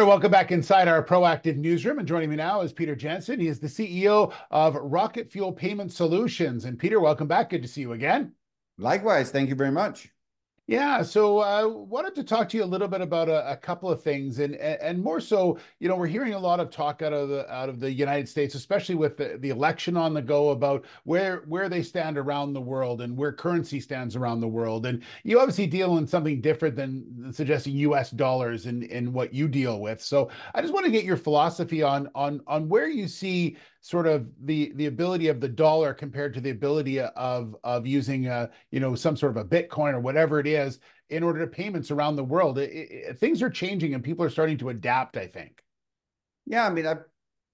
All right, welcome back inside our proactive newsroom. And joining me now is Peter Jensen. He is the CEO of Rocket Fuel Payment Solutions. And Peter, welcome back. Good to see you again. Likewise. Thank you very much. Yeah, so I uh, wanted to talk to you a little bit about a, a, couple of things, and and more so, you know, we're hearing a lot of talk out of the out of the United States, especially with the, the election on the go, about where where they stand around the world and where currency stands around the world. And you obviously deal in something different than suggesting U.S. dollars in in what you deal with. So I just want to get your philosophy on on on where you see sort of the the ability of the dollar compared to the ability of of using a you know some sort of a bitcoin or whatever it is in order to payments around the world it, it, things are changing and people are starting to adapt i think. Yeah i mean i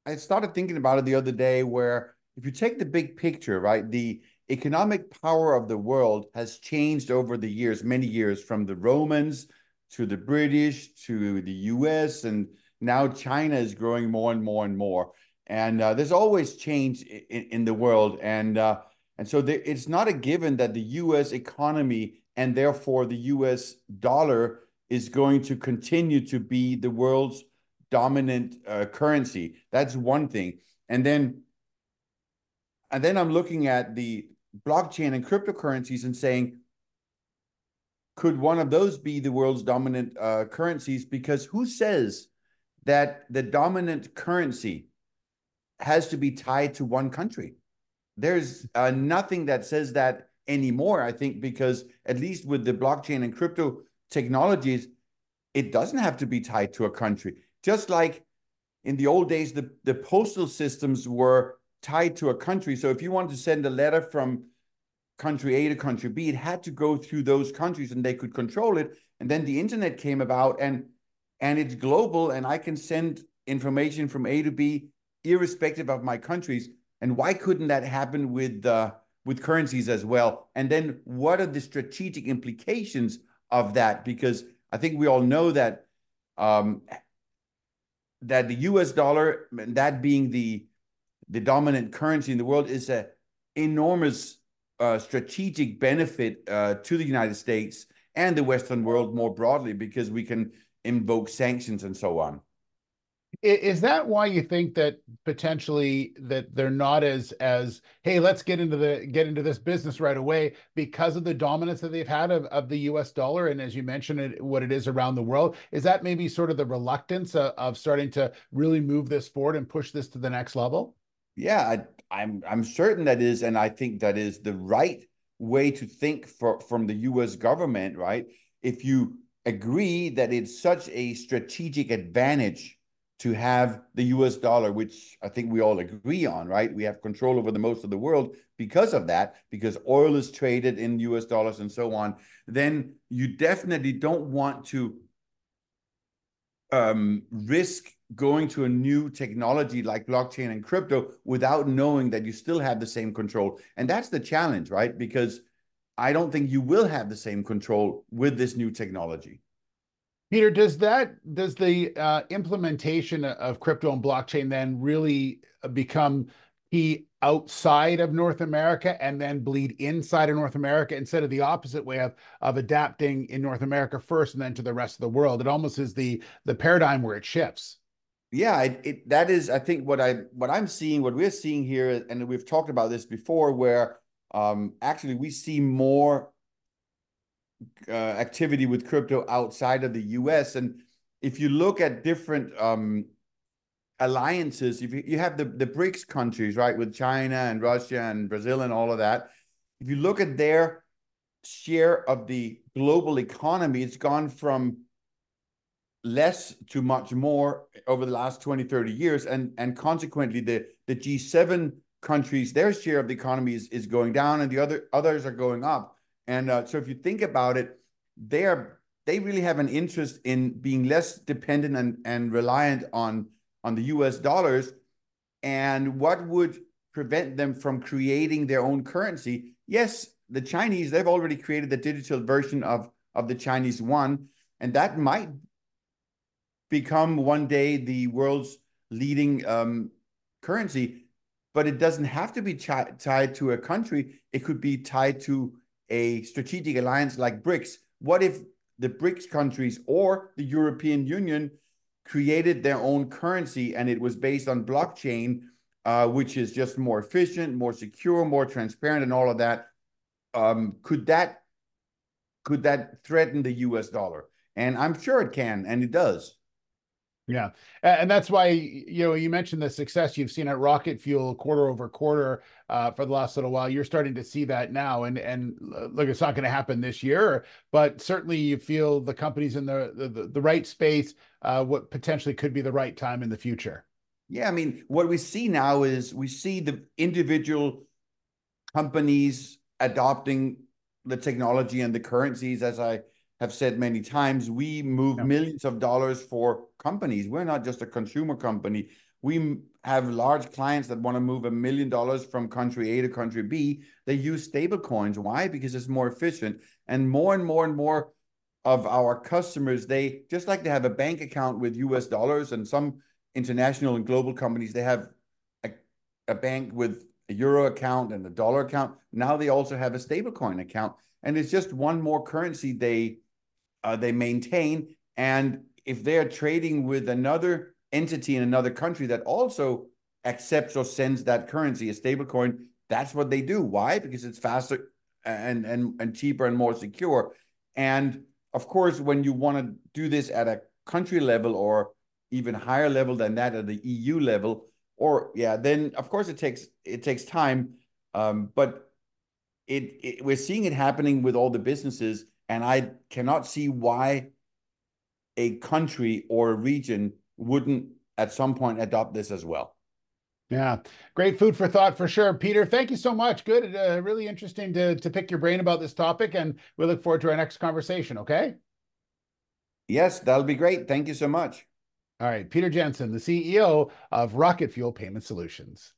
i started thinking about it the other day where if you take the big picture right the economic power of the world has changed over the years many years from the romans to the british to the us and now china is growing more and more and more and uh, there's always change in, in the world and uh, and so there, it's not a given that the U.S. economy and therefore the U.S. dollar is going to continue to be the world's dominant uh, currency. That's one thing, and then and then I'm looking at the blockchain and cryptocurrencies and saying, could one of those be the world's dominant uh, currencies? Because who says that the dominant currency has to be tied to one country. There's uh, nothing that says that anymore, I think, because at least with the blockchain and crypto technologies, it doesn't have to be tied to a country. Just like in the old days, the, the postal systems were tied to a country. So if you wanted to send a letter from country A to country B, it had to go through those countries and they could control it. And then the internet came about and and it's global and I can send information from A to B irrespective of my countries. And why couldn't that happen with uh, with currencies as well? And then what are the strategic implications of that? Because I think we all know that um, that the U.S. dollar, that being the the dominant currency in the world, is a enormous uh, strategic benefit uh, to the United States and the Western world more broadly because we can invoke sanctions and so on. Is that why you think that potentially that they're not as as hey let's get into the get into this business right away because of the dominance that they've had of, of the U.S. dollar and as you mentioned it what it is around the world is that maybe sort of the reluctance of, of starting to really move this forward and push this to the next level? Yeah, I, I'm I'm certain that is, and I think that is the right way to think for from the U.S. government. Right, if you agree that it's such a strategic advantage to have the US dollar, which I think we all agree on, right? We have control over the most of the world because of that, because oil is traded in US dollars and so on, then you definitely don't want to um, risk going to a new technology like blockchain and crypto without knowing that you still have the same control. And that's the challenge, right? Because I don't think you will have the same control with this new technology. Peter, does that does the uh, implementation of crypto and blockchain then really become key outside of North America and then bleed inside of North America instead of the opposite way of of adapting in North America first and then to the rest of the world? It almost is the the paradigm where it shifts. Yeah, it, it that is I think what I what I'm seeing, what we're seeing here, and we've talked about this before, where um, actually we see more uh, activity with crypto outside of the US. And if you look at different um, alliances, if you, you have the, the BRICS countries, right, with China and Russia and Brazil and all of that, if you look at their share of the global economy, it's gone from less to much more over the last 20, 30 years. And, and consequently, the, the G7 countries, their share of the economy is, is going down and the other others are going up. And uh, so if you think about it, they are they really have an interest in being less dependent and, and reliant on on the US dollars. And what would prevent them from creating their own currency? Yes, the Chinese, they've already created the digital version of, of the Chinese one, and that might become one day the world's leading um, currency, but it doesn't have to be tied to a country. It could be tied to a strategic alliance like BRICS, what if the BRICS countries or the European Union created their own currency, and it was based on blockchain, uh, which is just more efficient, more secure, more transparent, and all of that. Um, could that could that threaten the U.S. dollar? And I'm sure it can, and it does. Yeah, and that's why you know you mentioned the success you've seen at Rocket Fuel quarter over quarter uh, for the last little while. You're starting to see that now, and and look, it's not going to happen this year, but certainly you feel the company's in the the, the right space. Uh, what potentially could be the right time in the future. Yeah, I mean, what we see now is we see the individual companies adopting the technology and the currencies, as I have said many times, we move yeah. millions of dollars for companies. We're not just a consumer company. We have large clients that want to move a million dollars from country A to country B. They use stable coins. Why? Because it's more efficient. And more and more and more of our customers, they just like to have a bank account with US dollars and some international and global companies, they have a, a bank with a euro account and a dollar account. Now they also have a stablecoin account. And it's just one more currency they uh, they maintain. And if they're trading with another entity in another country that also accepts or sends that currency, a stable coin, that's what they do. Why? Because it's faster and and and cheaper and more secure. And of course, when you want to do this at a country level or even higher level than that at the EU level, or yeah, then of course it takes it takes time. Um, but it, it we're seeing it happening with all the businesses and I cannot see why a country or a region wouldn't at some point adopt this as well. Yeah, great food for thought for sure. Peter, thank you so much. Good. Uh, really interesting to, to pick your brain about this topic, and we look forward to our next conversation. Okay. Yes, that'll be great. Thank you so much. All right. Peter Jensen, the CEO of Rocket Fuel Payment Solutions.